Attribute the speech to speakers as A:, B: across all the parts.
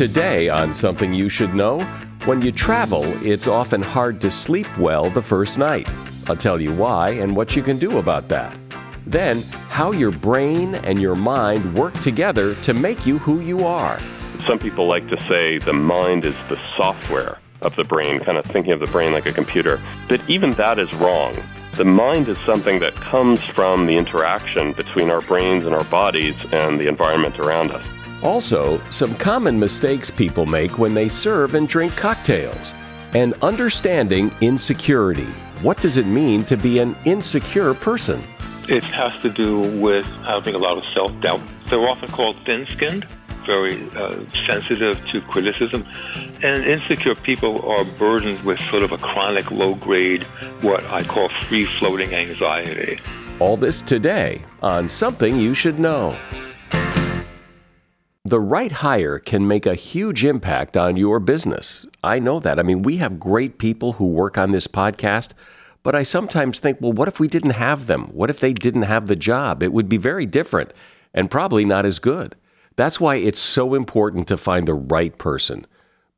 A: today on Something You Should Know. When you travel, it's often hard to sleep well the first night. I'll tell you why and what you can do about that. Then, how your brain and your mind work together to make you who you are.
B: Some people like to say the mind is the software of the brain, kind of thinking of the brain like a computer. But even that is wrong. The mind is something that comes from the interaction between our brains and our bodies and the environment around us.
A: Also, some common mistakes people make when they serve and drink cocktails. And understanding insecurity. What does it mean to be an insecure person?
C: It has to do with having a lot of self doubt. They're often called thin skinned, very uh, sensitive to criticism. And insecure people are burdened with sort of a chronic low grade, what I call free floating anxiety.
A: All this today on Something You Should Know. The right hire can make a huge impact on your business. I know that. I mean, we have great people who work on this podcast, but I sometimes think, well, what if we didn't have them? What if they didn't have the job? It would be very different and probably not as good. That's why it's so important to find the right person.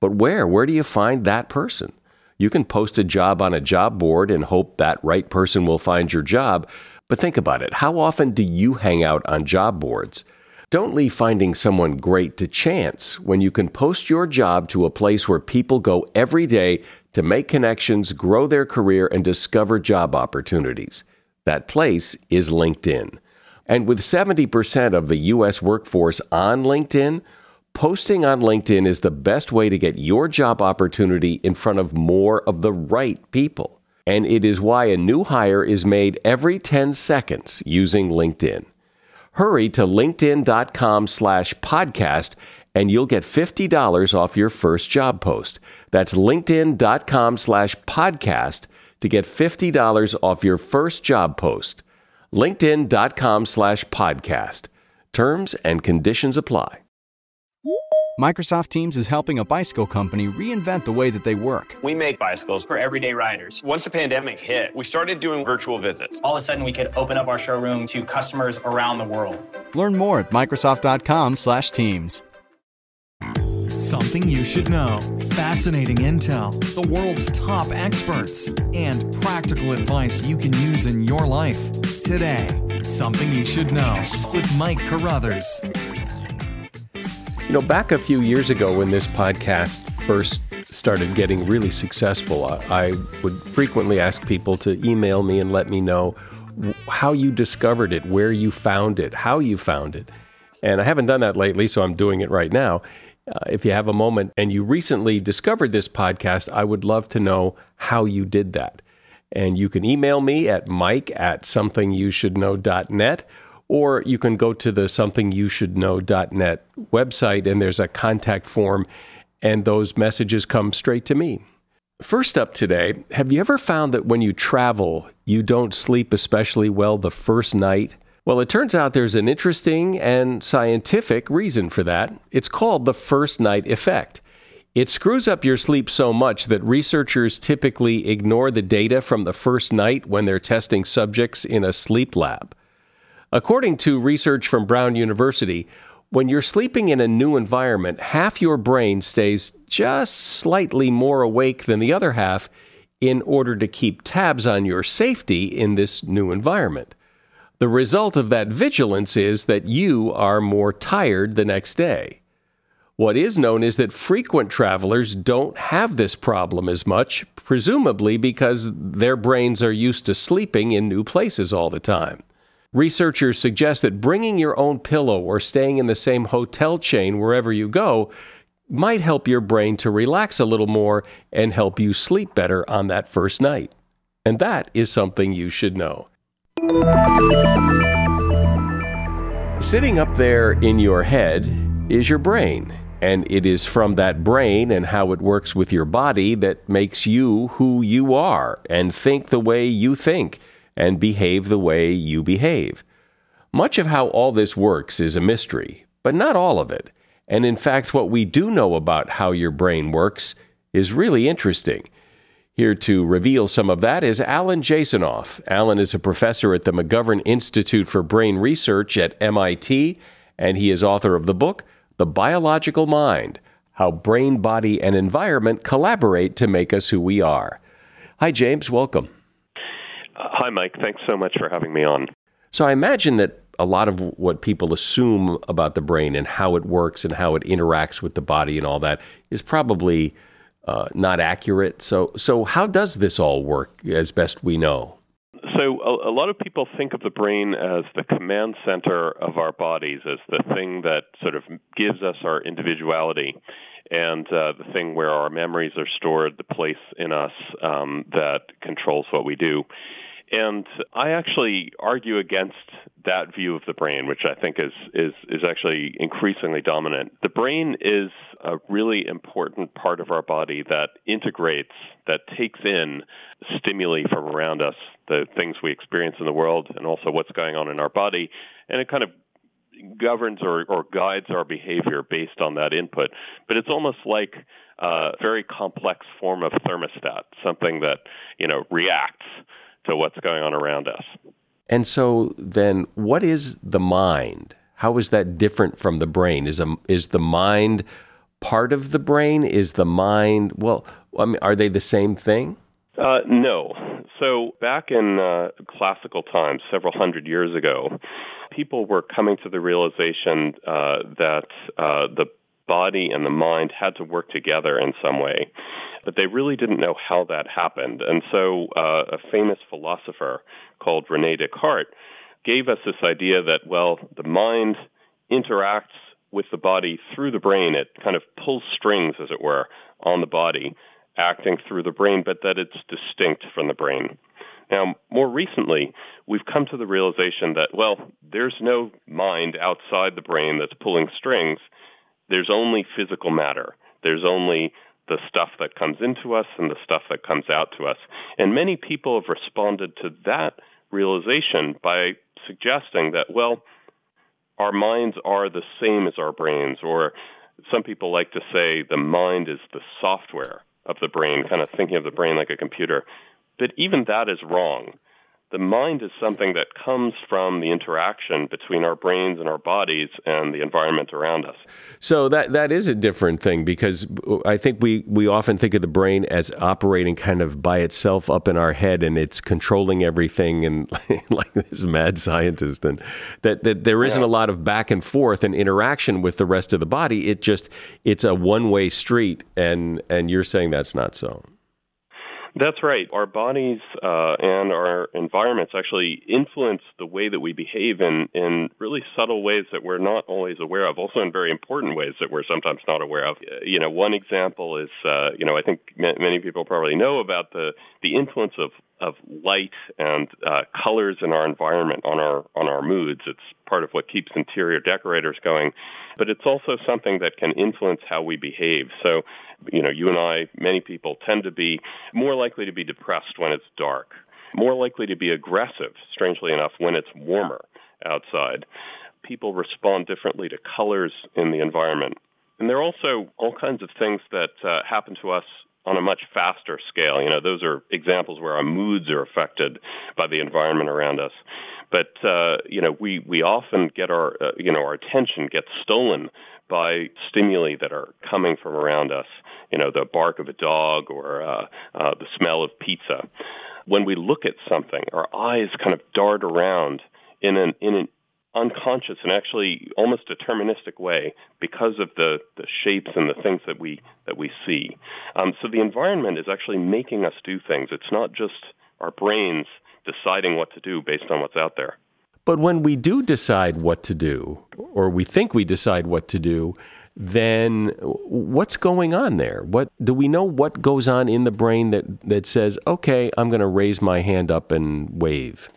A: But where? Where do you find that person? You can post a job on a job board and hope that right person will find your job. But think about it. How often do you hang out on job boards? Don't leave finding someone great to chance when you can post your job to a place where people go every day to make connections, grow their career, and discover job opportunities. That place is LinkedIn. And with 70% of the U.S. workforce on LinkedIn, posting on LinkedIn is the best way to get your job opportunity in front of more of the right people. And it is why a new hire is made every 10 seconds using LinkedIn. Hurry to linkedin.com slash podcast and you'll get $50 off your first job post. That's linkedin.com slash podcast to get $50 off your first job post. linkedin.com slash podcast. Terms and conditions apply.
D: Microsoft Teams is helping a bicycle company reinvent the way that they work.
E: We make bicycles for everyday riders. Once the pandemic hit, we started doing virtual visits.
F: All of a sudden, we could open up our showroom to customers around the world.
D: Learn more at Microsoft.com/Teams.
G: Something you should know. Fascinating intel, the world's top experts, and practical advice you can use in your life. Today, Something You Should Know with Mike Carruthers.
A: You know, back a few years ago when this podcast first started getting really successful, I would frequently ask people to email me and let me know how you discovered it, where you found it, how you found it. And I haven't done that lately, so I'm doing it right now. Uh, if you have a moment and you recently discovered this podcast, I would love to know how you did that. And you can email me at mike at somethingyoushouldknow.net or you can go to the somethingyoushouldknow.net website and there's a contact form, and those messages come straight to me. First up today, have you ever found that when you travel, you don't sleep especially well the first night? Well, it turns out there's an interesting and scientific reason for that. It's called the first night effect. It screws up your sleep so much that researchers typically ignore the data from the first night when they're testing subjects in a sleep lab. According to research from Brown University, when you're sleeping in a new environment, half your brain stays just slightly more awake than the other half in order to keep tabs on your safety in this new environment. The result of that vigilance is that you are more tired the next day. What is known is that frequent travelers don't have this problem as much, presumably because their brains are used to sleeping in new places all the time. Researchers suggest that bringing your own pillow or staying in the same hotel chain wherever you go might help your brain to relax a little more and help you sleep better on that first night. And that is something you should know. Sitting up there in your head is your brain. And it is from that brain and how it works with your body that makes you who you are and think the way you think and behave the way you behave. Much of how all this works is a mystery, but not all of it. And in fact, what we do know about how your brain works is really interesting. Here to reveal some of that is Alan Jasanoff. Alan is a professor at the McGovern Institute for Brain Research at MIT, and he is author of the book, The Biological Mind how brain, body, and environment collaborate to make us who we are. Hi, James. Welcome.
B: Uh, hi, Mike. Thanks so much for having me on.
A: So, I imagine that a lot of what people assume about the brain and how it works and how it interacts with the body and all that is probably uh, not accurate. So, so how does this all work as best we know?
B: So, a, a, lot of people think of the brain as the command center of our bodies, as the thing that sort of gives us our individuality, and uh, the thing where our memories are stored, the place in us um, that controls what we do. And I actually argue against that view of the brain, which I think is, is, is actually increasingly dominant. The brain is a really important part of our body that integrates, that takes in stimuli from around us, the things we experience in the world, and also what's going on in our body. And it kind of governs or, or guides our behavior based on that input. But it's almost like a very complex form of thermostat, something that, you know, reacts to what's going on around us.
A: And so then what is the mind? How is that different from the brain? Is a, is the mind part of the brain? Is the mind well, I mean, are they the same thing?
B: Uh, no. So back in uh, classical times, several hundred years ago, people were coming to the realization uh, that uh, the body and the mind had to work together in some way. But they really didn't know how that happened. And so uh, a famous philosopher called Rene Descartes gave us this idea that, well, the mind interacts with the body through the brain. It kind of pulls strings, as it were, on the body, acting through the brain, but that it's distinct from the brain. Now, more recently, we've come to the realization that, well, there's no mind outside the brain that's pulling strings there's only physical matter. There's only the stuff that comes into us and the stuff that comes out to us. And many people have responded to that realization by suggesting that, well, our minds are the same as our brains, or some people like to say the mind is the software of the brain, kind of thinking of the brain like a computer. But even that is wrong the mind is something that comes from the interaction between our brains and our bodies and the environment around us.
A: So that that is a different thing because I think we we often think of the brain as operating kind of by itself up in our head and it's controlling everything and like this mad scientist and that that there isn't yeah. a lot of back and forth and interaction with the rest of the body. It just it's a one way street and and you're saying that's not so.
B: That's right. Our bodies uh, and our environments actually influence the way that we behave in, in really subtle ways that we're not always aware of, also in very important ways that we're sometimes not aware of. You know, one example is, uh, you know, I think many people probably know about the, the influence of of light and uh, colors in our environment on our on our moods. It's part of what keeps interior decorators going, but it's also something that can influence how we behave. So, you know, you and I, many people tend to be more likely to be depressed when it's dark, more likely to be aggressive, strangely enough, when it's warmer outside. People respond differently to colors in the environment. And there are also all kinds of things that uh, happen to us on a much faster scale. You know, those are examples where our moods are affected by the environment around us. But uh, you know, we we often get our uh, you know our attention gets stolen by stimuli that are coming from around us. You know, the bark of a dog or uh, uh, the smell of pizza. When we look at something, our eyes kind of dart around in an in an unconscious and actually almost deterministic way because of the, the shapes and the things that we that we see. Um, so the environment is actually making us do things. It's not just our brains deciding what to do based on what's out there.
A: But when we do decide what to do, or we think we decide what to do, then what's going on there? What do we know what goes on in the brain that, that says, okay, I'm going to raise my hand up and wave?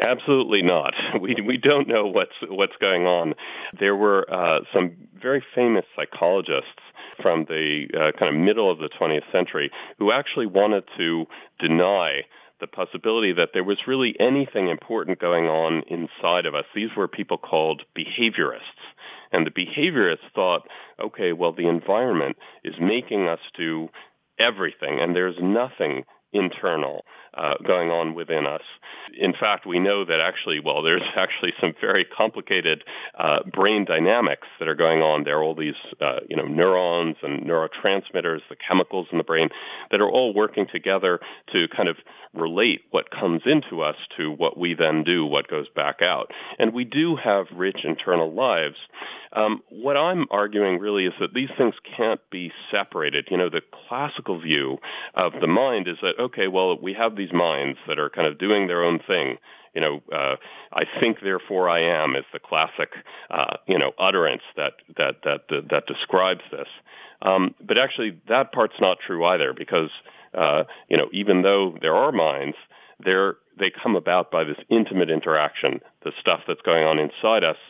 B: Absolutely not. We we don't know what's what's going on. There were uh, some very famous psychologists from the uh, kind of middle of the 20th century who actually wanted to deny the possibility that there was really anything important going on inside of us. These were people called behaviorists. And the behaviorists thought, okay, well, the environment is making us do everything, and there's nothing internal uh, going on within us. In fact, we know that actually, well, there's actually some very complicated uh, brain dynamics that are going on. There are all these, uh, you know, neurons and neurotransmitters, the chemicals in the brain that are all working together to kind of relate what comes into us to what we then do, what goes back out. And we do have rich internal lives. Um, what I'm arguing really is that these things can't be separated. You know, the classical view of the mind is that, okay, well, we have these minds that are kind of doing their own thing. You know, uh, I think, therefore I am is the classic, uh, you know, utterance that that that that, that describes this. Um, but actually, that part's not true either, because uh, you know, even though there are minds, they're they come about by this intimate interaction, the stuff that's going on inside us,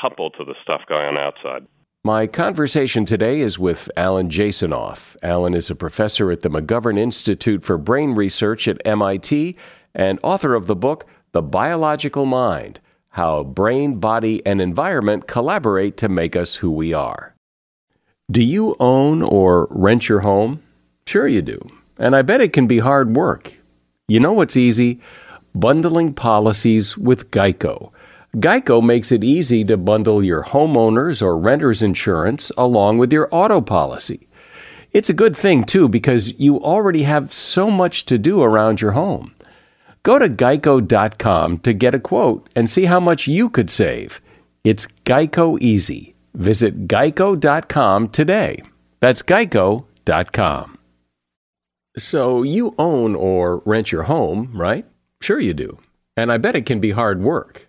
B: coupled to the stuff going on outside.
A: My conversation today is with Alan Jasanoff. Alan is a professor at the McGovern Institute for Brain Research at MIT and author of the book The Biological Mind How Brain, Body, and Environment Collaborate to Make Us Who We Are. Do you own or rent your home? Sure, you do. And I bet it can be hard work. You know what's easy? Bundling policies with Geico. Geico makes it easy to bundle your homeowner's or renter's insurance along with your auto policy. It's a good thing, too, because you already have so much to do around your home. Go to geico.com to get a quote and see how much you could save. It's Geico Easy. Visit geico.com today. That's geico.com. So you own or rent your home, right? Sure you do. And I bet it can be hard work.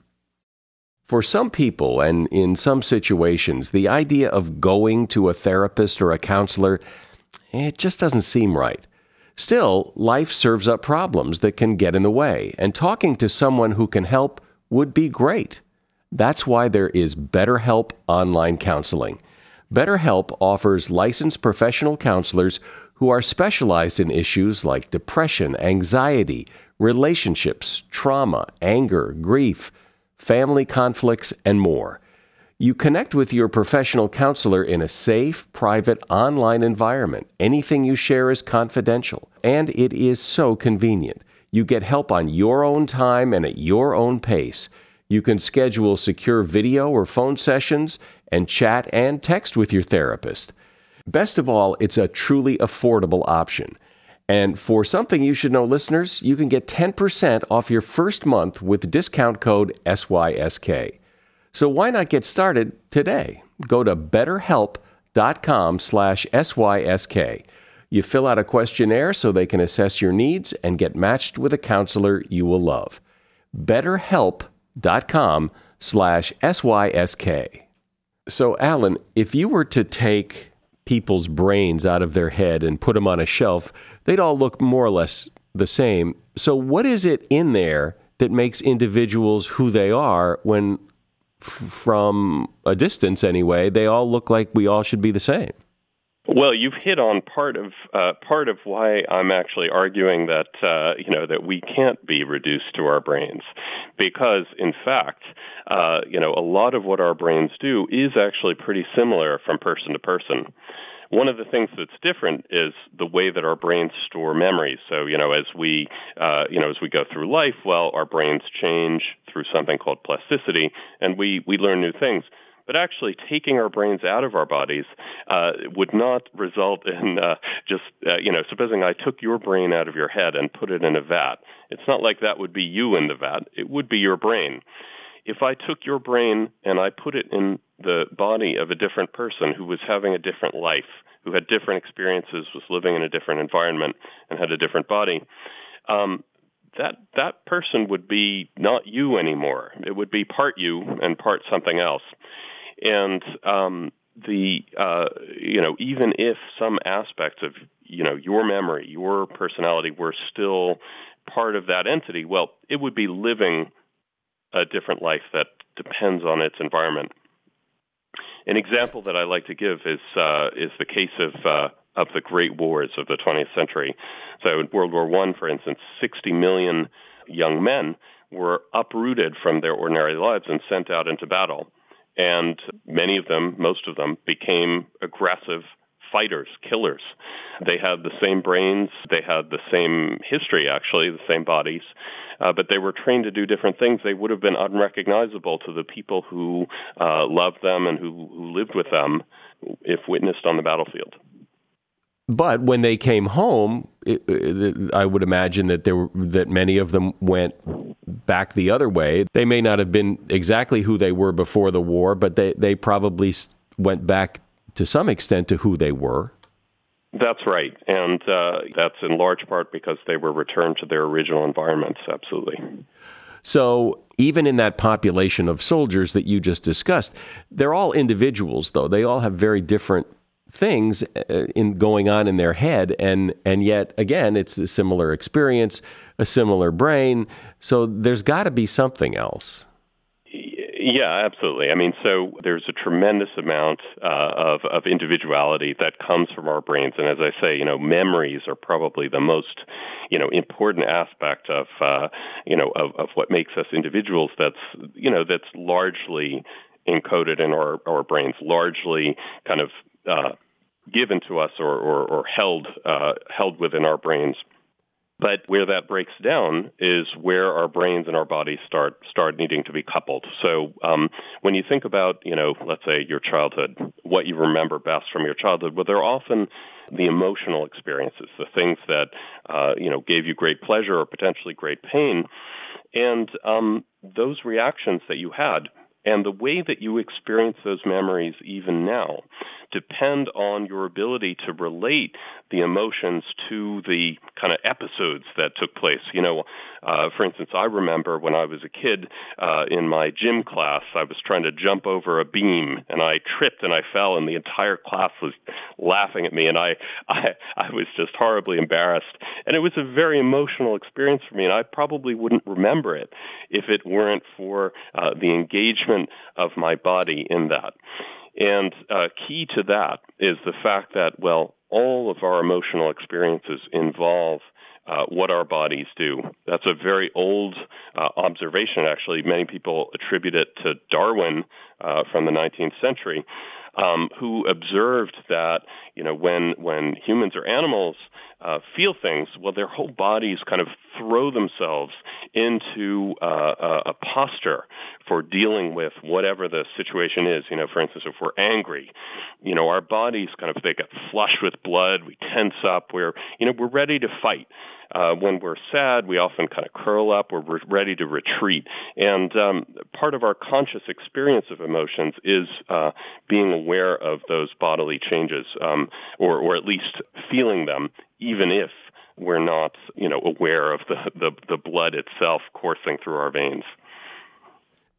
A: For some people and in some situations, the idea of going to a therapist or a counselor, it just doesn't seem right. Still, life serves up problems that can get in the way, and talking to someone who can help would be great. That's why there is BetterHelp Online Counseling. BetterHelp offers licensed professional counselors who are specialized in issues like depression, anxiety, relationships, trauma, anger, grief, family conflicts, and more. You connect with your professional counselor in a safe, private, online environment. Anything you share is confidential, and it is so convenient. You get help on your own time and at your own pace. You can schedule secure video or phone sessions and chat and text with your therapist. Best of all, it's a truly affordable option. And for something you should know, listeners, you can get 10% off your first month with discount code SYSK. So why not get started today? Go to betterhelp.com slash SYSK. You fill out a questionnaire so they can assess your needs and get matched with a counselor you will love. betterhelp.com slash SYSK. So, Alan, if you were to take people's brains out of their head and put them on a shelf, they'd all look more or less the same. So, what is it in there that makes individuals who they are when, f- from a distance anyway, they all look like we all should be the same?
B: Well, you've hit on part of uh, part of why I'm actually arguing that uh, you know that we can't be reduced to our brains, because in fact, uh, you know, a lot of what our brains do is actually pretty similar from person to person. One of the things that's different is the way that our brains store memories. So, you know, as we, uh, you know, as we go through life, well, our brains change through something called plasticity, and we we learn new things. But actually, taking our brains out of our bodies uh, would not result in uh, just, uh, you know, supposing I took your brain out of your head and put it in a vat. It's not like that would be you in the vat. It would be your brain. If I took your brain and I put it in the body of a different person who was having a different life, who had different experiences, was living in a different environment, and had a different body, um, that that person would be not you anymore. It would be part you and part something else. And um, the uh, you know even if some aspects of you know your memory, your personality were still part of that entity, well, it would be living a different life that depends on its environment. An example that I like to give is uh, is the case of uh, of the great wars of the 20th century. So in World War One, for instance, 60 million young men were uprooted from their ordinary lives and sent out into battle. And many of them, most of them, became aggressive fighters, killers. They had the same brains, they had the same history, actually, the same bodies, uh, but they were trained to do different things. They would have been unrecognizable to the people who uh, loved them and who, who lived with them if witnessed on the battlefield.
A: But when they came home, it, it, I would imagine that there were, that many of them went back the other way. They may not have been exactly who they were before the war, but they, they probably went back to some extent to who they were.
B: That's right. And uh, that's in large part because they were returned to their original environments. Absolutely.
A: So, even in that population of soldiers that you just discussed, they're all individuals, though. They all have very different things uh, in going on in their head and and yet again it's a similar experience a similar brain so there's got to be something else
B: yeah, absolutely. I mean, so there's a tremendous amount uh, of of individuality that comes from our brains, and as I say, you know, memories are probably the most, you know, important aspect of, uh, you know, of, of what makes us individuals. That's, you know, that's largely encoded in our, our brains, largely kind of uh, given to us or, or, or held uh, held within our brains. But where that breaks down is where our brains and our bodies start start needing to be coupled. So um, when you think about, you know, let's say your childhood, what you remember best from your childhood, well, they're often the emotional experiences, the things that uh, you know gave you great pleasure or potentially great pain, and um, those reactions that you had and the way that you experience those memories even now depend on your ability to relate the emotions to the kind of episodes that took place. You know, uh, for instance, I remember when I was a kid uh, in my gym class, I was trying to jump over a beam and I tripped and I fell and the entire class was laughing at me and I, I, I was just horribly embarrassed. And it was a very emotional experience for me and I probably wouldn't remember it if it weren't for uh, the engagement of my body in that. And uh, key to that is the fact that, well, all of our emotional experiences involve uh, what our bodies do. That's a very old uh, observation, actually. Many people attribute it to Darwin uh, from the 19th century um, who observed that you know when when humans or animals uh, feel things, well, their whole bodies kind of throw themselves into uh, a, a posture for dealing with whatever the situation is. You know, for instance, if we're angry, you know, our bodies kind of they get flush with blood, we tense up, we're you know we're ready to fight. Uh, when we're sad, we often kind of curl up we're ready to retreat. And um, part of our conscious experience of emotions is uh, being aware of those bodily changes, um, or, or at least feeling them, even if we're not, you know, aware of the, the, the blood itself coursing through our veins.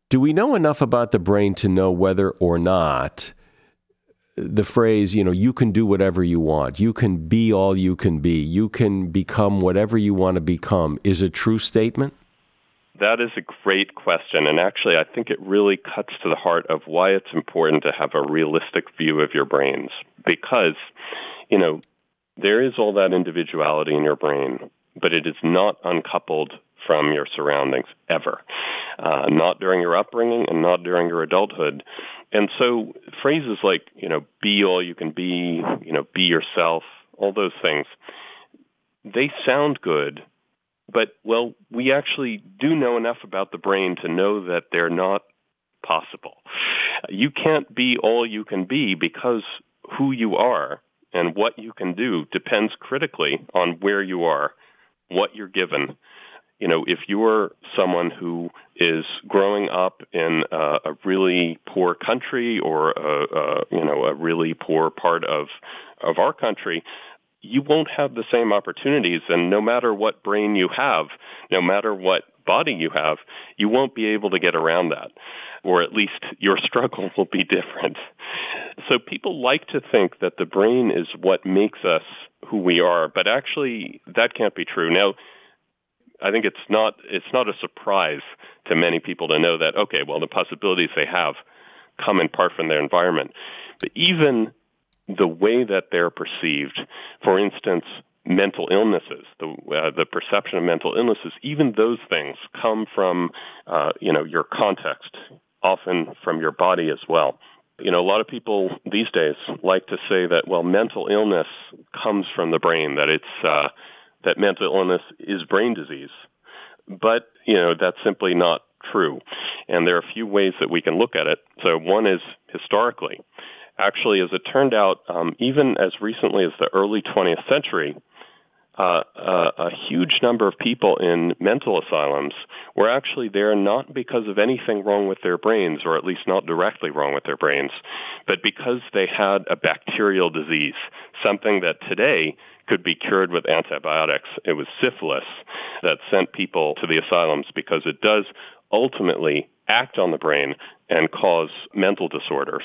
A: Do we know enough about the brain to know whether or not the phrase, you know, you can do whatever you want, you can be all you can be, you can become whatever you want to become, is a true statement?
B: That is a great question. And actually, I think it really cuts to the heart of why it's important to have a realistic view of your brains. Because, you know, there is all that individuality in your brain, but it is not uncoupled from your surroundings ever. Uh, not during your upbringing and not during your adulthood. And so phrases like, you know, be all you can be, you know, be yourself, all those things, they sound good, but well, we actually do know enough about the brain to know that they're not possible. You can't be all you can be because who you are and what you can do depends critically on where you are, what you're given, you know, if you're someone who is growing up in a, really poor country or a, a, you know a really poor part of of our country, you won't have the same opportunities. And no matter what brain you have, no matter what body you have, you won't be able to get around that. Or at least your struggle will be different. So people like to think that the brain is what makes us who we are, but actually that can't be true. Now, I think it's not it's not a surprise to many people to know that okay, well the possibilities they have come in part from their environment. But even the way that they're perceived, for instance, mental illnesses, the uh, the perception of mental illnesses, even those things come from uh, you know your context, often from your body as well. You know, a lot of people these days like to say that well, mental illness comes from the brain, that it's uh, that mental illness is brain disease, but you know that's simply not true. And there are a few ways that we can look at it. So one is historically. Actually, as it turned out, um, even as recently as the early 20th century, uh, uh, a huge number of people in mental asylums were actually there not because of anything wrong with their brains, or at least not directly wrong with their brains, but because they had a bacterial disease, something that today could be cured with antibiotics. It was syphilis that sent people to the asylums because it does ultimately act on the brain and cause mental disorders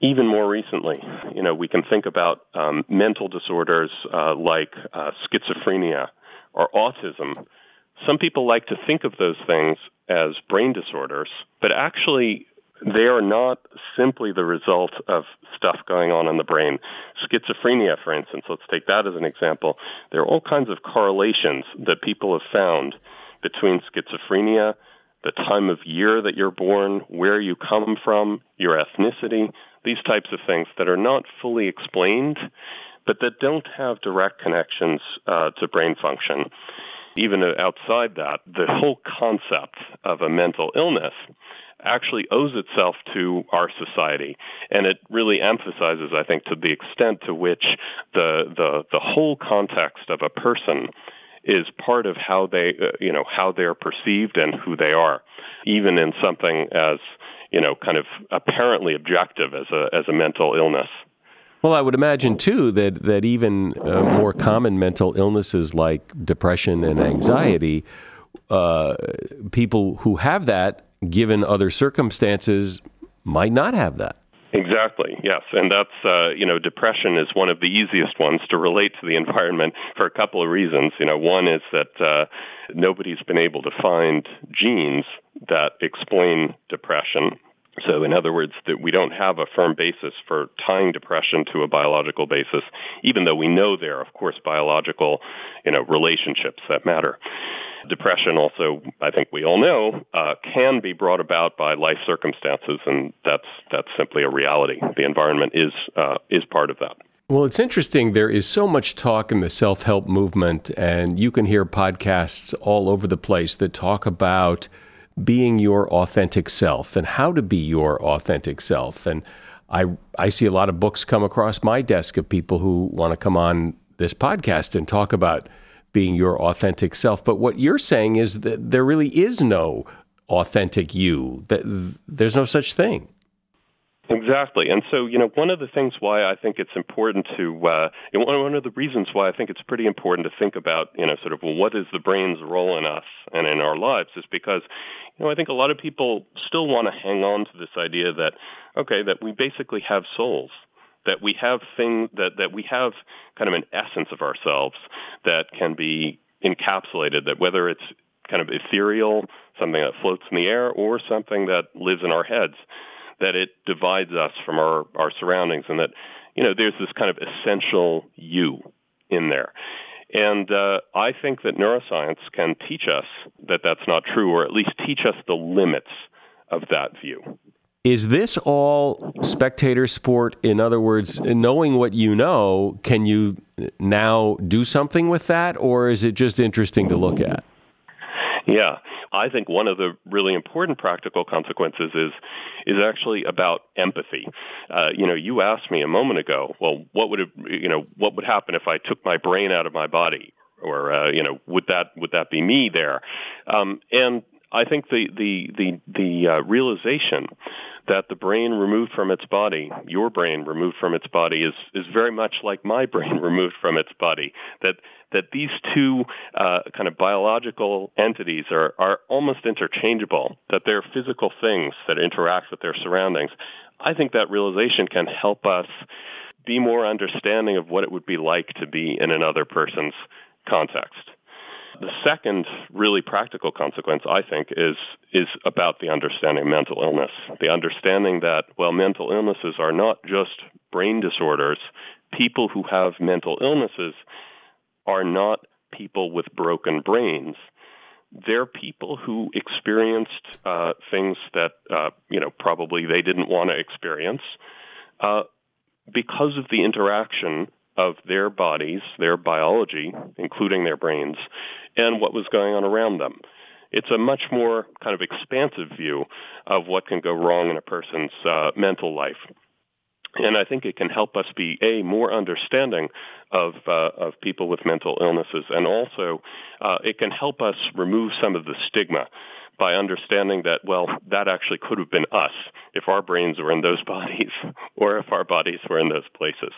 B: even more recently, you know, we can think about um, mental disorders uh, like uh, schizophrenia or autism. Some people like to think of those things as brain disorders, but actually they are not simply the result of stuff going on in the brain. Schizophrenia, for instance, let's take that as an example. There are all kinds of correlations that people have found between schizophrenia, the time of year that you're born, where you come from, your ethnicity, these types of things that are not fully explained, but that don't have direct connections uh, to brain function. Even outside that, the whole concept of a mental illness actually owes itself to our society. And it really emphasizes, I think, to the extent to which the, the, the whole context of a person is part of how they, uh, you know, how they're perceived and who they are, even in something as, you know, kind of apparently objective as a as a mental illness.
A: Well, I would imagine too that that even uh, more common mental illnesses like depression and anxiety, uh, people who have that, given other circumstances, might not have that.
B: Exactly. Yes, and that's uh, you know depression is one of the easiest ones to relate to the environment for a couple of reasons. You know, one is that uh, nobody's been able to find genes that explain depression. So in other words, that we don't have a firm basis for tying depression to a biological basis, even though we know there are, of course, biological, you know, relationships that matter. Depression also, I think we all know, uh, can be brought about by life circumstances, and that's that's simply a reality. The environment is uh, is part of that.
A: Well, it's interesting. There is so much talk in the self help movement, and you can hear podcasts all over the place that talk about being your authentic self and how to be your authentic self. And I, I see a lot of books come across my desk of people who want to come on this podcast and talk about being your authentic self. But what you're saying is that there really is no authentic you, that there's no such thing.
B: Exactly. And so, you know, one of the things why I think it's important to, uh, one of the reasons why I think it's pretty important to think about, you know, sort of, what is the brain's role in us and in our lives is because, you know, I think a lot of people still want to hang on to this idea that, okay, that we basically have souls that we have things that, that we have kind of an essence of ourselves that can be encapsulated, that whether it's kind of ethereal, something that floats in the air, or something that lives in our heads, that it divides us from our, our surroundings and that, you know, there's this kind of essential you in there. And uh, I think that neuroscience can teach us that that's not true, or at least teach us the limits of that view.
A: Is this all spectator sport? In other words, knowing what you know, can you now do something with that, or is it just interesting to look at?
B: Yeah, I think one of the really important practical consequences is is actually about empathy. Uh, you know, you asked me a moment ago, well, what would it, you know what would happen if I took my brain out of my body, or uh, you know, would that would that be me there? Um, and I think the the the the uh, realization that the brain removed from its body, your brain removed from its body, is is very much like my brain removed from its body. That that these two uh, kind of biological entities are are almost interchangeable. That they're physical things that interact with their surroundings. I think that realization can help us be more understanding of what it would be like to be in another person's context The second really practical consequence, I think, is is about the understanding of mental illness. The understanding that, well, mental illnesses are not just brain disorders. People who have mental illnesses are not people with broken brains. They're people who experienced uh, things that, uh, you know, probably they didn't want to experience uh, because of the interaction of their bodies, their biology, including their brains, and what was going on around them. It's a much more kind of expansive view of what can go wrong in a person's uh, mental life. And I think it can help us be a more understanding of uh, of people with mental illnesses, and also uh, it can help us remove some of the stigma by understanding that, well, that actually could have been us if our brains were in those bodies or if our bodies were in those places.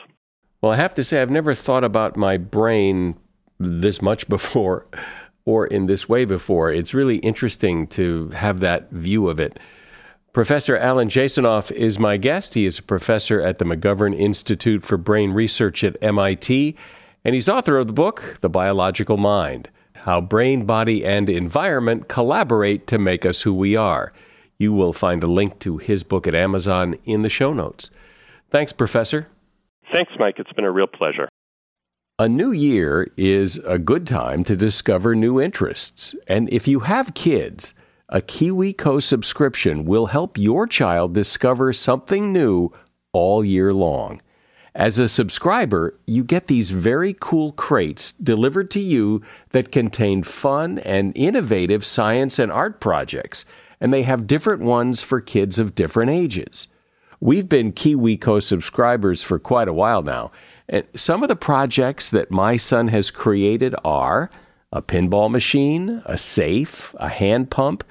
A: Well, I have to say, I've never thought about my brain this much before or in this way before. It's really interesting to have that view of it. Professor Alan Jasanoff is my guest. He is a professor at the McGovern Institute for Brain Research at MIT, and he's author of the book, The Biological Mind How Brain, Body, and Environment Collaborate to Make Us Who We Are. You will find a link to his book at Amazon in the show notes. Thanks, Professor.
B: Thanks, Mike. It's been a real pleasure.
A: A new year is a good time to discover new interests. And if you have kids, a KiwiCo subscription will help your child discover something new all year long. As a subscriber, you get these very cool crates delivered to you that contain fun and innovative science and art projects, and they have different ones for kids of different ages. We've been KiwiCo subscribers for quite a while now, and some of the projects that my son has created are a pinball machine, a safe, a hand pump,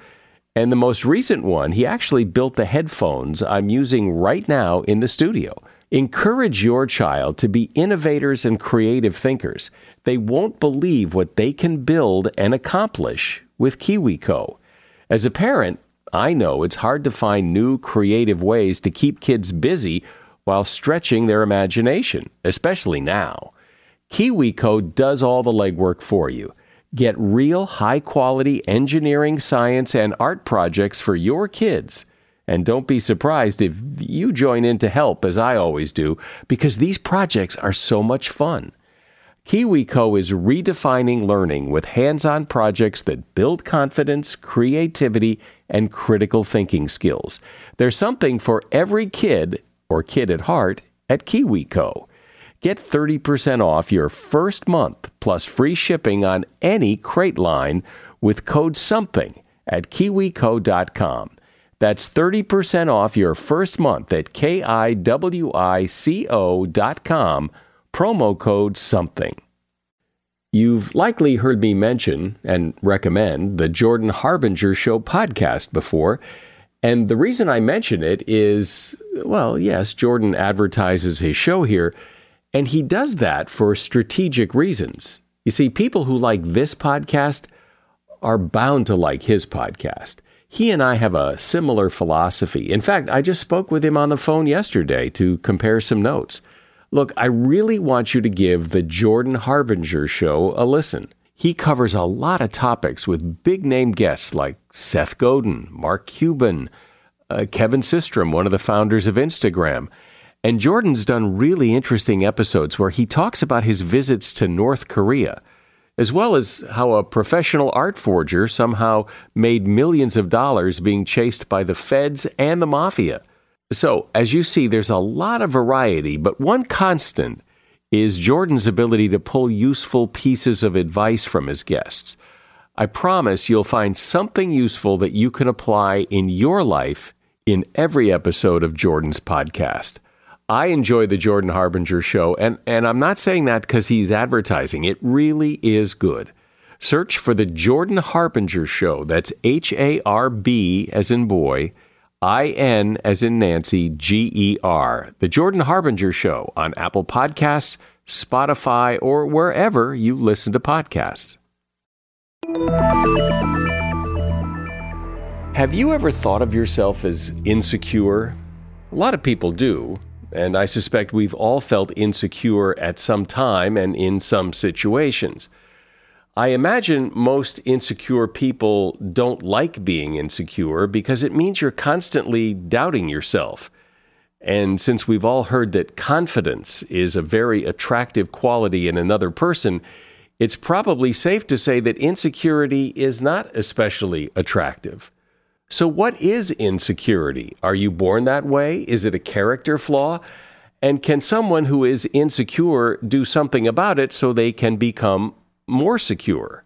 A: and the most recent one, he actually built the headphones I'm using right now in the studio. Encourage your child to be innovators and creative thinkers. They won't believe what they can build and accomplish with KiwiCo. As a parent, I know it's hard to find new creative ways to keep kids busy while stretching their imagination, especially now. KiwiCo does all the legwork for you. Get real high quality engineering, science, and art projects for your kids. And don't be surprised if you join in to help, as I always do, because these projects are so much fun. KiwiCo is redefining learning with hands on projects that build confidence, creativity, and critical thinking skills. There's something for every kid or kid at heart at KiwiCo. Get 30% off your first month plus free shipping on any crate line with code SOMETHING at kiwico.com. That's 30% off your first month at kiwico.com, promo code SOMETHING. You've likely heard me mention and recommend the Jordan Harbinger Show podcast before. And the reason I mention it is well, yes, Jordan advertises his show here, and he does that for strategic reasons. You see, people who like this podcast are bound to like his podcast. He and I have a similar philosophy. In fact, I just spoke with him on the phone yesterday to compare some notes. Look, I really want you to give the Jordan Harbinger Show a listen. He covers a lot of topics with big name guests like Seth Godin, Mark Cuban, uh, Kevin Systrom, one of the founders of Instagram. And Jordan's done really interesting episodes where he talks about his visits to North Korea, as well as how a professional art forger somehow made millions of dollars being chased by the feds and the mafia. So, as you see, there's a lot of variety, but one constant is Jordan's ability to pull useful pieces of advice from his guests. I promise you'll find something useful that you can apply in your life in every episode of Jordan's podcast. I enjoy the Jordan Harbinger show, and, and I'm not saying that because he's advertising. It really is good. Search for the Jordan Harbinger show. That's H A R B as in boy I N as in Nancy, G E R. The Jordan Harbinger Show on Apple Podcasts, Spotify, or wherever you listen to podcasts. Have you ever thought of yourself as insecure? A lot of people do, and I suspect we've all felt insecure at some time and in some situations. I imagine most insecure people don't like being insecure because it means you're constantly doubting yourself. And since we've all heard that confidence is a very attractive quality in another person, it's probably safe to say that insecurity is not especially attractive. So, what is insecurity? Are you born that way? Is it a character flaw? And can someone who is insecure do something about it so they can become more secure?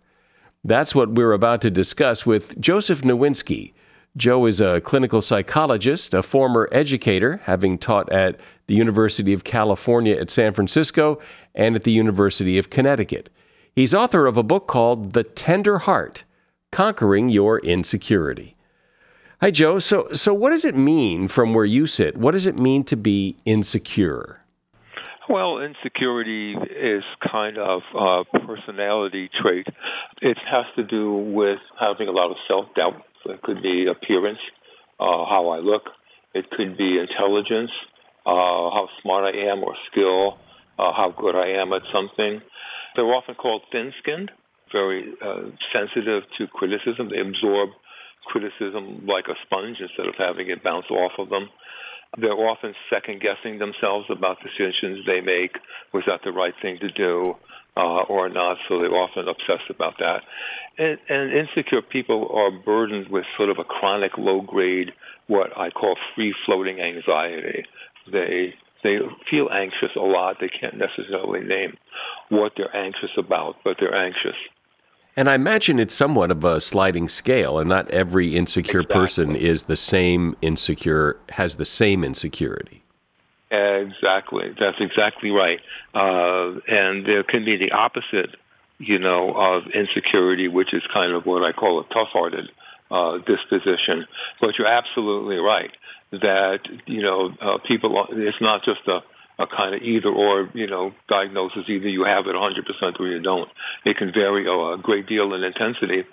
A: That's what we're about to discuss with Joseph Nowinski. Joe is a clinical psychologist, a former educator, having taught at the University of California at San Francisco and at the University of Connecticut. He's author of a book called The Tender Heart Conquering Your Insecurity. Hi, Joe. So, so what does it mean from where you sit? What does it mean to be insecure?
C: Well, insecurity is kind of a personality trait. It has to do with having a lot of self-doubt. It could be appearance, uh, how I look. It could be intelligence, uh, how smart I am or skill, uh, how good I am at something. They're often called thin-skinned, very uh, sensitive to criticism. They absorb criticism like a sponge instead of having it bounce off of them. They're often second guessing themselves about decisions they make. Was that the right thing to do uh, or not? So they're often obsessed about that. And, and insecure people are burdened with sort of a chronic low grade, what I call free floating anxiety. They they feel anxious a lot. They can't necessarily name what they're anxious about, but they're anxious.
A: And I imagine it's somewhat of a sliding scale, and not every insecure exactly. person is the same insecure, has the same insecurity.
C: Exactly. That's exactly right. Uh, and there can be the opposite, you know, of insecurity, which is kind of what I call a tough-hearted uh, disposition. But you're absolutely right that you know uh, people. It's not just a, a kind of either or you know diagnosis. Either you have it 100% or you don't. It can vary a great deal in intensity,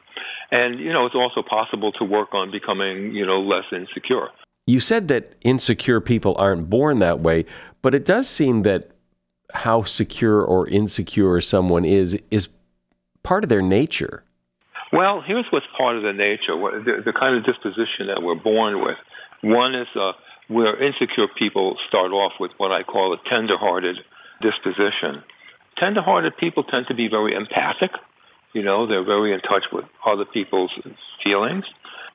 C: and you know it's also possible to work on becoming you know less insecure.
A: You said that insecure people aren't born that way, but it does seem that how secure or insecure someone is is part of their nature.
C: Well, here's what's part of the nature, the, the kind of disposition that we're born with. One is uh, where insecure people start off with what I call a tender-hearted disposition. Tender-hearted people tend to be very empathic. You know, they're very in touch with other people's feelings.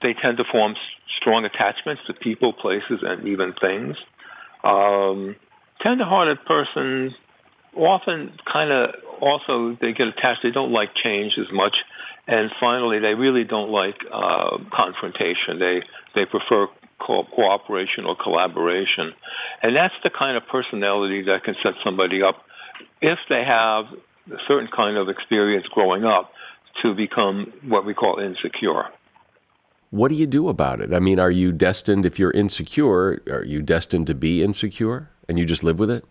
C: They tend to form strong attachments to people, places, and even things. Um, tender-hearted persons often kind of also they get attached. They don't like change as much, and finally, they really don't like uh, confrontation. They they prefer co- cooperation or collaboration. And that's the kind of personality that can set somebody up if they have a certain kind of experience growing up to become what we call insecure.
A: What do you do about it? I mean, are you destined, if you're insecure, are you destined to be insecure and you just live with it?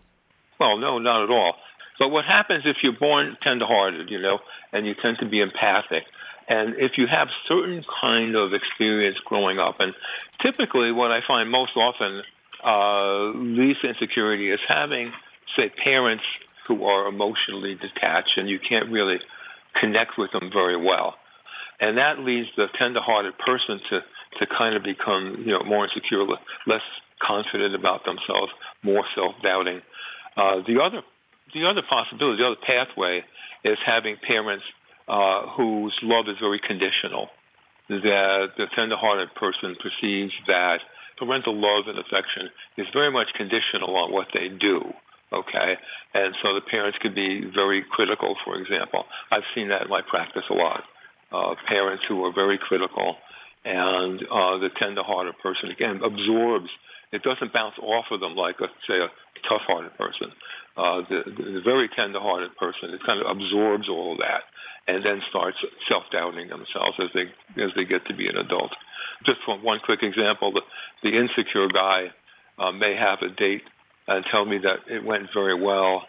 C: Well, no, not at all. But what happens if you're born tender-hearted, you know, and you tend to be empathic, and if you have certain kind of experience growing up, and typically what I find most often uh, leads insecurity is having, say, parents who are emotionally detached and you can't really connect with them very well. And that leads the tender-hearted person to, to kind of become, you know, more insecure, less confident about themselves, more self-doubting. Uh, the other, the other possibility, the other pathway is having parents uh, whose love is very conditional. That the tender-hearted person perceives that parental love and affection is very much conditional on what they do. Okay, and so the parents could be very critical. For example, I've seen that in my practice a lot. Uh, parents who are very critical, and uh, the tender-hearted person again absorbs. It doesn't bounce off of them like, a, say, a tough-hearted person. Uh, the, the very tender-hearted person, it kind of absorbs all that and then starts self-doubting themselves as they as they get to be an adult. Just one quick example: the, the insecure guy uh, may have a date and tell me that it went very well,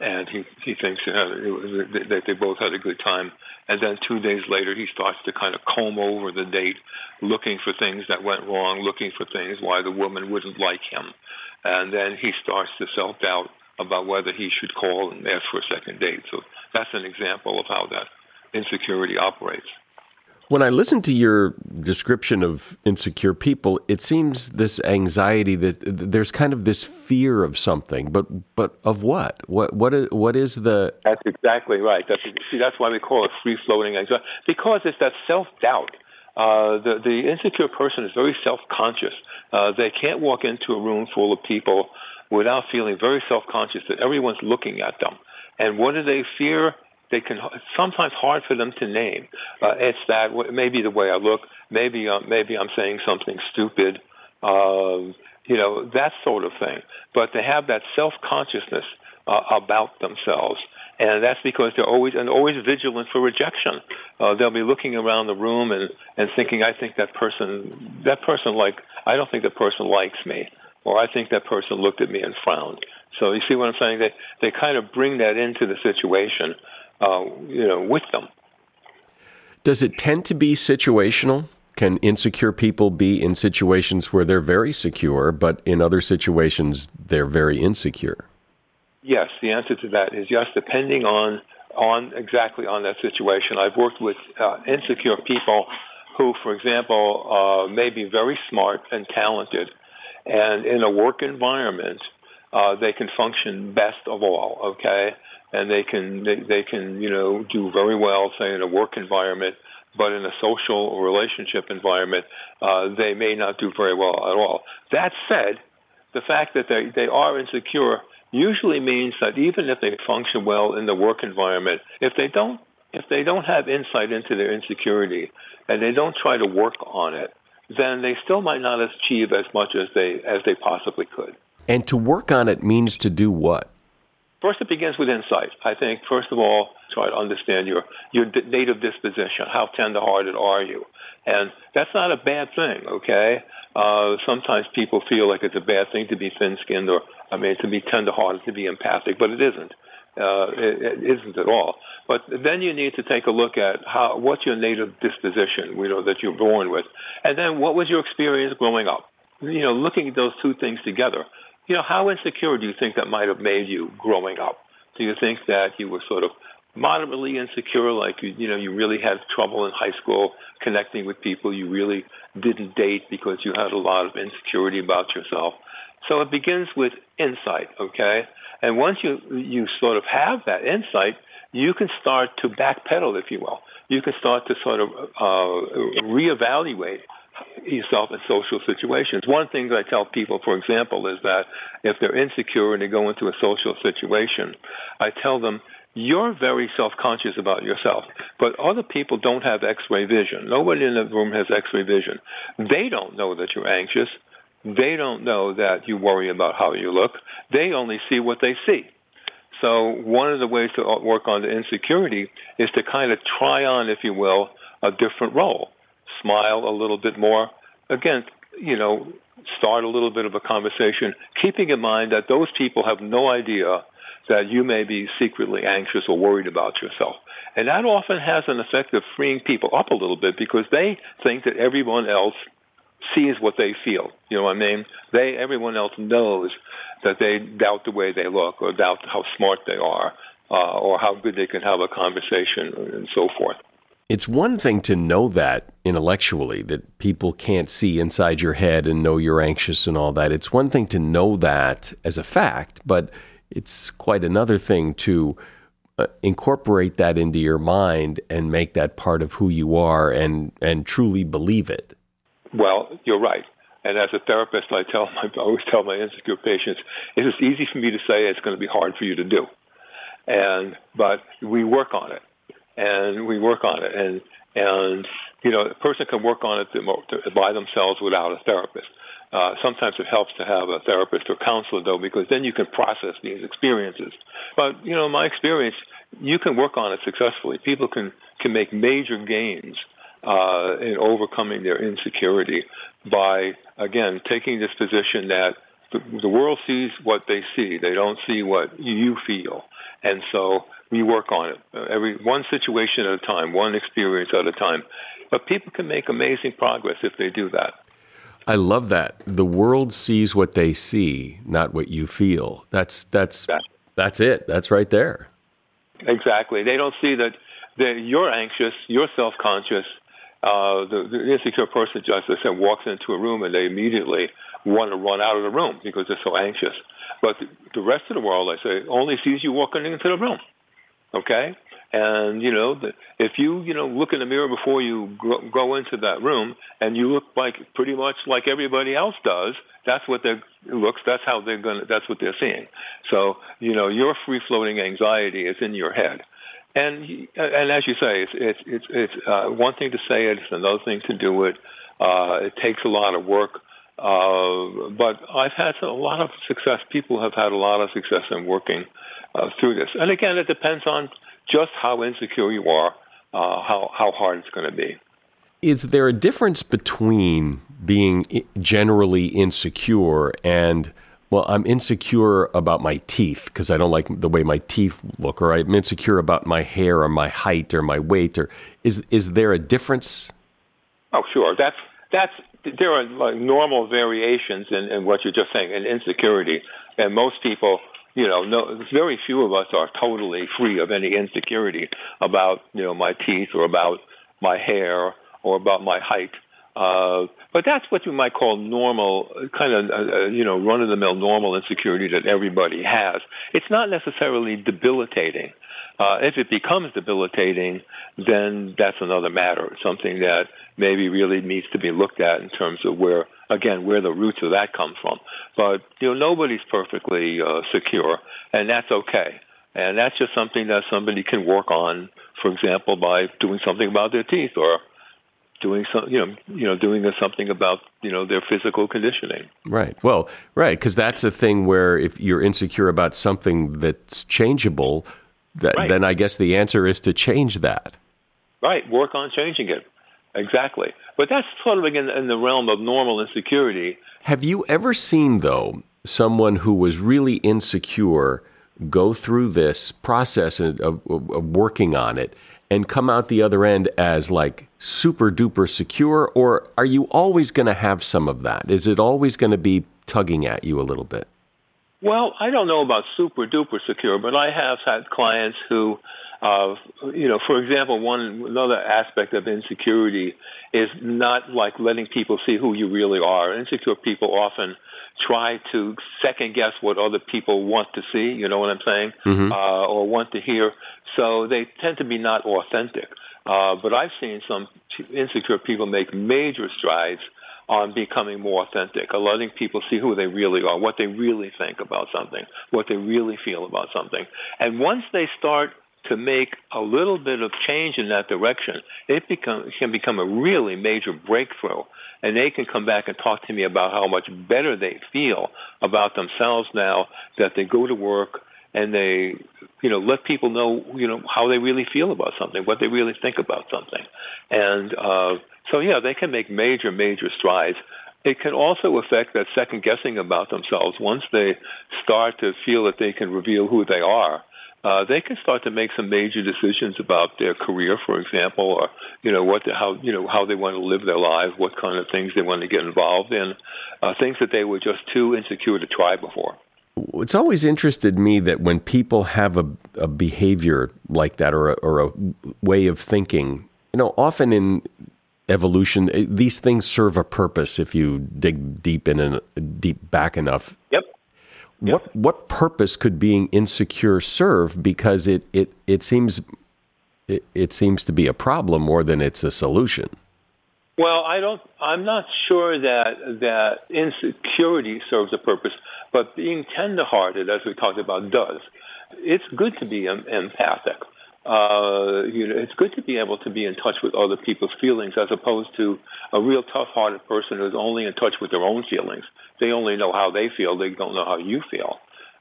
C: and he he thinks you know, was, that they both had a good time. And then two days later, he starts to kind of comb over the date, looking for things that went wrong, looking for things why the woman wouldn't like him, and then he starts to self-doubt about whether he should call and ask for a second date. So that's an example of how that insecurity operates.
A: When I listen to your description of insecure people, it seems this anxiety that there's kind of this fear of something, but but of what? What what is, what is the?
C: That's exactly right. That's see, that's why we call it free floating anxiety because it's that self doubt. Uh, the the insecure person is very self conscious. Uh, they can't walk into a room full of people without feeling very self conscious that everyone's looking at them. And what do they fear? they can sometimes hard for them to name. Uh, it's that maybe the way I look, maybe uh, maybe I'm saying something stupid, um, you know that sort of thing. But they have that self consciousness uh, about themselves, and that's because they're always and always vigilant for rejection. Uh, they'll be looking around the room and and thinking, I think that person that person like I don't think that person likes me, or I think that person looked at me and frowned. So you see what I'm saying? They they kind of bring that into the situation uh, you know, with them.
A: Does it tend to be situational? Can insecure people be in situations where they're very secure, but in other situations they're very insecure?
C: Yes, the answer to that is yes, depending on on exactly on that situation. I've worked with uh, insecure people who, for example, uh, may be very smart and talented, and in a work environment, uh, they can function best of all. Okay, and they can they, they can you know do very well, say in a work environment, but in a social or relationship environment, uh, they may not do very well at all. That said, the fact that they, they are insecure usually means that even if they function well in the work environment, if they don't if they don't have insight into their insecurity and they don't try to work on it, then they still might not achieve as much as they as they possibly could.
A: And to work on it means to do what?
C: First, it begins with insight. I think, first of all, try to understand your, your native disposition. How tenderhearted are you? And that's not a bad thing, okay? Uh, sometimes people feel like it's a bad thing to be thin-skinned or, I mean, to be tenderhearted, to be empathic, but it isn't. Uh, it, it isn't at all. But then you need to take a look at how, what's your native disposition, you know, that you're born with. And then what was your experience growing up? You know, looking at those two things together you know, how insecure do you think that might have made you growing up? Do you think that you were sort of moderately insecure, like you, you know, you really had trouble in high school connecting with people, you really didn't date because you had a lot of insecurity about yourself. So it begins with insight, okay? And once you you sort of have that insight, you can start to backpedal, if you will. You can start to sort of uh, reevaluate yourself in social situations. One thing that I tell people, for example, is that if they're insecure and they go into a social situation, I tell them, you're very self-conscious about yourself, but other people don't have x-ray vision. Nobody in the room has x-ray vision. They don't know that you're anxious. They don't know that you worry about how you look. They only see what they see. So one of the ways to uh, work on the insecurity is to kind of try on, if you will, a different role smile a little bit more. Again, you know, start a little bit of a conversation, keeping in mind that those people have no idea that you may be secretly anxious or worried about yourself. And that often has an effect of freeing people up a little bit because they think that everyone else sees what they feel. You know what I mean? They, everyone else knows that they doubt the way they look or doubt how smart they are uh, or how good they can have a conversation and so forth.
A: It's one thing to know that intellectually, that people can't see inside your head and know you're anxious and all that. It's one thing to know that as a fact, but it's quite another thing to uh, incorporate that into your mind and make that part of who you are and, and truly believe it.
C: Well, you're right. And as a therapist, I tell my, I always tell my insecure patients, it is easy for me to say it's going to be hard for you to do. And, but we work on it and we work on it. And and you know, a person can work on it by themselves without a therapist. Uh, sometimes it helps to have a therapist or counselor, though, because then you can process these experiences. But you know, my experience, you can work on it successfully. People can can make major gains uh, in overcoming their insecurity by again taking this position that the, the world sees what they see; they don't see what you feel, and so we work on it uh, every one situation at a time, one experience at a time. But people can make amazing progress if they do that.
A: I love that. The world sees what they see, not what you feel. That's that's that's it. That's right there.
C: Exactly. They don't see that that you're anxious, you're self-conscious. Uh, the, the insecure person, just as I said, walks into a room and they immediately want to run out of the room because they're so anxious. But the, the rest of the world, I say, only sees you walking into the room. Okay? And you know, the, if you you know look in the mirror before you go, go into that room, and you look like pretty much like everybody else does, that's what they looks. That's how they're gonna. That's what they're seeing. So you know, your free floating anxiety is in your head. And and as you say, it's it's it's, it's uh, one thing to say it, it's another thing to do it. Uh, it takes a lot of work. Uh, but I've had a lot of success. People have had a lot of success in working uh, through this. And again, it depends on just how insecure you are, uh, how, how hard it's going to be.
A: Is there a difference between being generally insecure and, well, I'm insecure about my teeth because I don't like the way my teeth look, or I'm insecure about my hair or my height or my weight, or is is there a difference?
C: Oh, sure. That's that's there are like normal variations in, in what you're just saying in insecurity, and most people you know, no, very few of us are totally free of any insecurity about, you know, my teeth or about my hair or about my height. Uh, but that's what you might call normal, kind of, uh, uh, you know, run-of-the-mill normal insecurity that everybody has. It's not necessarily debilitating. Uh, if it becomes debilitating, then that's another matter. Something that maybe really needs to be looked at in terms of where, again, where the roots of that come from. But you know, nobody's perfectly uh, secure, and that's okay. And that's just something that somebody can work on. For example, by doing something about their teeth, or doing some, you know, you know, doing something about you know their physical conditioning.
A: Right. Well, right, because that's a thing where if you're insecure about something that's changeable, that, right. then I guess the answer is to change that.
C: Right. Work on changing it. Exactly. But that's sort of in, in the realm of normal insecurity.
A: Have you ever seen, though, someone who was really insecure go through this process of, of, of working on it and come out the other end as like super duper secure? Or are you always going to have some of that? Is it always going to be tugging at you a little bit?
C: Well, I don't know about super duper secure, but I have had clients who, uh, you know, for example, one another aspect of insecurity is not like letting people see who you really are. Insecure people often try to second guess what other people want to see. You know what I'm saying, mm-hmm. uh, or want to hear. So they tend to be not authentic. Uh, but I've seen some insecure people make major strides on becoming more authentic, on letting people see who they really are, what they really think about something, what they really feel about something. And once they start to make a little bit of change in that direction, it become, can become a really major breakthrough. And they can come back and talk to me about how much better they feel about themselves now that they go to work and they, you know, let people know, you know, how they really feel about something, what they really think about something. And uh, so yeah, they can make major, major strides. It can also affect that second guessing about themselves. Once they start to feel that they can reveal who they are, uh, they can start to make some major decisions about their career, for example, or you know what, the, how you know how they want to live their lives, what kind of things they want to get involved in, uh, things that they were just too insecure to try before.
A: It's always interested me that when people have a, a behavior like that or a, or a way of thinking, you know, often in evolution. Eh, these things serve a purpose if you dig deep in and deep back enough.
C: Yep.
A: Yep. What what purpose could being insecure serve? Because it it it seems it, it seems to be a problem more than it's a solution.
C: Well, I don't. I'm not sure that that insecurity serves a purpose, but being tenderhearted, as we talked about, does. It's good to be empathic uh, you know, it's good to be able to be in touch with other people's feelings as opposed to a real tough-hearted person who's only in touch with their own feelings. They only know how they feel. They don't know how you feel.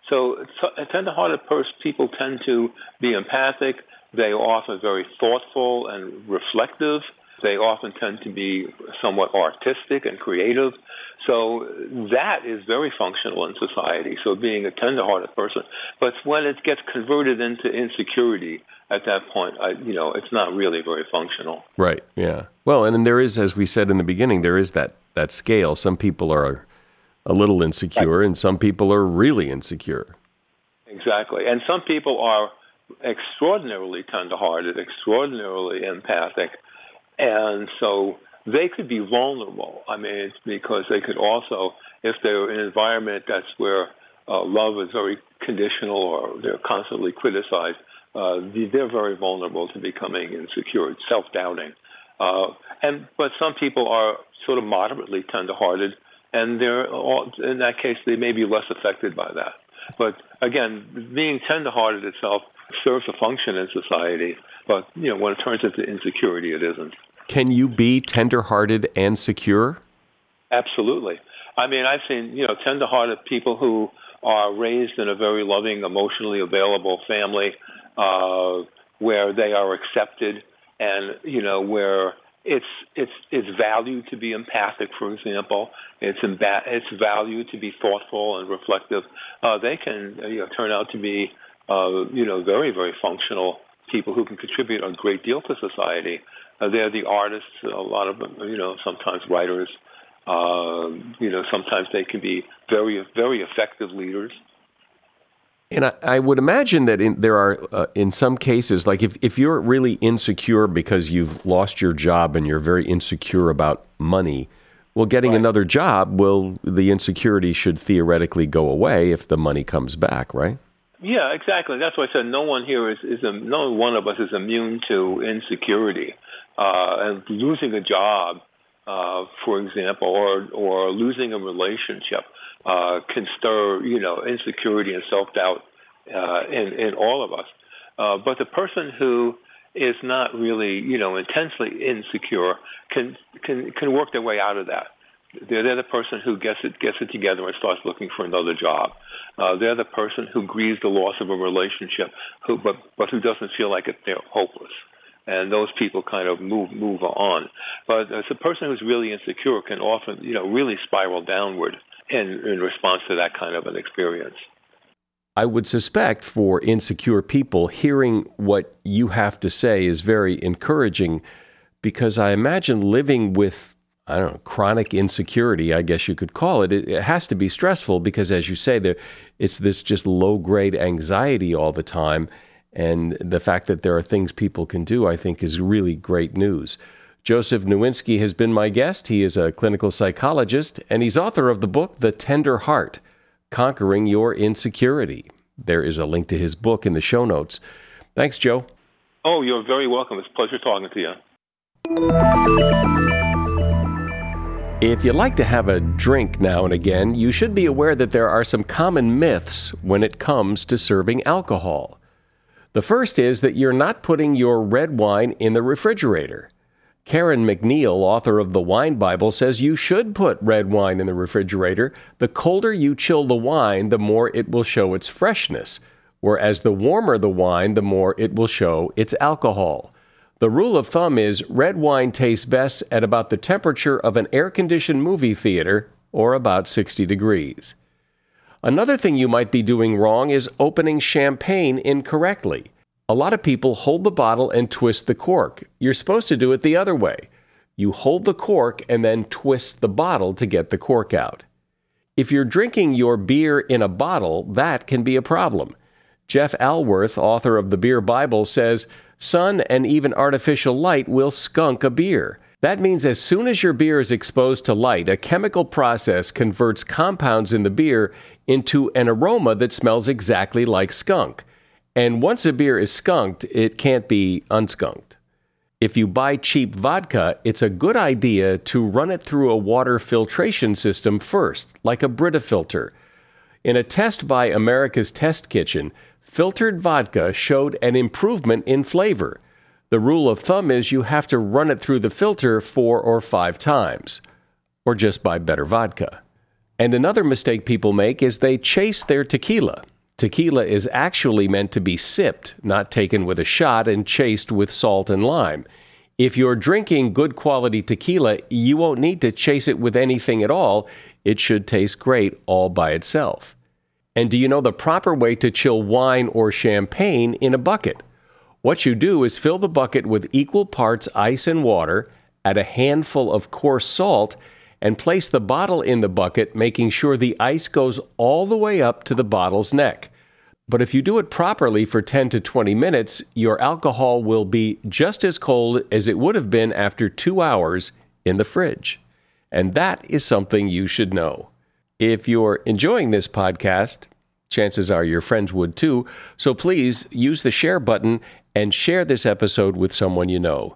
C: So a tender-hearted pers- people tend to be empathic. They are often very thoughtful and reflective. They often tend to be somewhat artistic and creative. So that is very functional in society. So being a tender-hearted person. But when it gets converted into insecurity, at that point, I, you know, it's not really very functional.
A: Right. Yeah. Well, and then there is, as we said in the beginning, there is that that scale. Some people are a little insecure, right. and some people are really insecure.
C: Exactly, and some people are extraordinarily tenderhearted, extraordinarily empathic, and so they could be vulnerable. I mean, because they could also, if they're in an environment that's where uh, love is very conditional or they're constantly criticized, uh, they're very vulnerable to becoming insecure, self-doubting. Uh, and but some people are sort of moderately tender-hearted, and they're all, in that case they may be less affected by that. But again, being tender-hearted itself serves a function in society, but you know when it turns into insecurity, it isn't.
A: Can you be tender-hearted and secure?
C: Absolutely. I mean, I've seen you know tender-hearted people who are raised in a very loving, emotionally available family uh, where they are accepted and you know where it's it's it's valued to be empathic, for example. It's imba- it's valued to be thoughtful and reflective. Uh, they can you know turn out to be uh, you know very very functional people who can contribute a great deal to society. Uh, they're the artists. A lot of them, you know, sometimes writers. Uh, you know, sometimes they can be very very effective leaders.
A: And I, I, would imagine that in, there are, uh, in some cases, like if, if you're really insecure because you've lost your job and you're very insecure about money, well, getting right. another job, well, the insecurity should theoretically go away if the money comes back, right?
C: Yeah, exactly. That's why I said no one here is, is no one of us is immune to insecurity. Uh, and losing a job, uh, for example, or or losing a relationship uh, can stir, you know, insecurity and self-doubt uh, in, in all of us. Uh, but the person who is not really, you know, intensely insecure can can can work their way out of that. They're, they're the person who gets it gets it together and starts looking for another job. Uh, they're the person who grieves the loss of a relationship, who but but who doesn't feel like it, they're hopeless. And those people kind of move move on. But as a person who's really insecure can often, you know, really spiral downward in, in response to that kind of an experience.
A: I would suspect for insecure people, hearing what you have to say is very encouraging because I imagine living with, I don't know, chronic insecurity, I guess you could call it, it, it has to be stressful because, as you say, there, it's this just low grade anxiety all the time. And the fact that there are things people can do, I think, is really great news. Joseph Nowinski has been my guest. He is a clinical psychologist and he's author of the book, The Tender Heart Conquering Your Insecurity. There is a link to his book in the show notes. Thanks, Joe.
C: Oh, you're very welcome. It's a pleasure talking to you.
A: If you like to have a drink now and again, you should be aware that there are some common myths when it comes to serving alcohol. The first is that you're not putting your red wine in the refrigerator. Karen MacNeil, author of the Wine Bible, says you should put red wine in the refrigerator. The colder you chill the wine, the more it will show its freshness, whereas the warmer the wine, the more it will show its alcohol. The rule of thumb is red wine tastes best at about the temperature of an air conditioned movie theater, or about 60 degrees. Another thing you might be doing wrong is opening champagne incorrectly. A lot of people hold the bottle and twist the cork. You're supposed to do it the other way. You hold the cork and then twist the bottle to get the cork out. If you're drinking your beer in a bottle, that can be a problem. Jeff Alworth, author of the Beer Bible, says sun and even artificial light will skunk a beer. That means as soon as your beer is exposed to light, a chemical process converts compounds in the beer into an aroma that smells exactly like skunk. And once a beer is skunked, it can't be unskunked. If you buy cheap vodka, it's a good idea to run it through a water filtration system first, like a Brita filter. In a test by America's Test Kitchen, filtered vodka showed an improvement in flavor. The rule of thumb is you have to run it through the filter four or five times, or just buy better vodka. And another mistake people make is they chase their tequila. Tequila is actually meant to be sipped, not taken with a shot and chased with salt and lime. If you're drinking good quality tequila, you won't need to chase it with anything at all. It should taste great all by itself. And do you know the proper way to chill wine or champagne in a bucket? What you do is fill the bucket with equal parts ice and water, add a handful of coarse salt, and place the bottle in the bucket, making sure the ice goes all the way up to the bottle's neck. But if you do it properly for 10 to 20 minutes, your alcohol will be just as cold as it would have been after two hours in the fridge. And that is something you should know. If you're enjoying this podcast, chances are your friends would too. So please use the share button and share this episode with someone you know.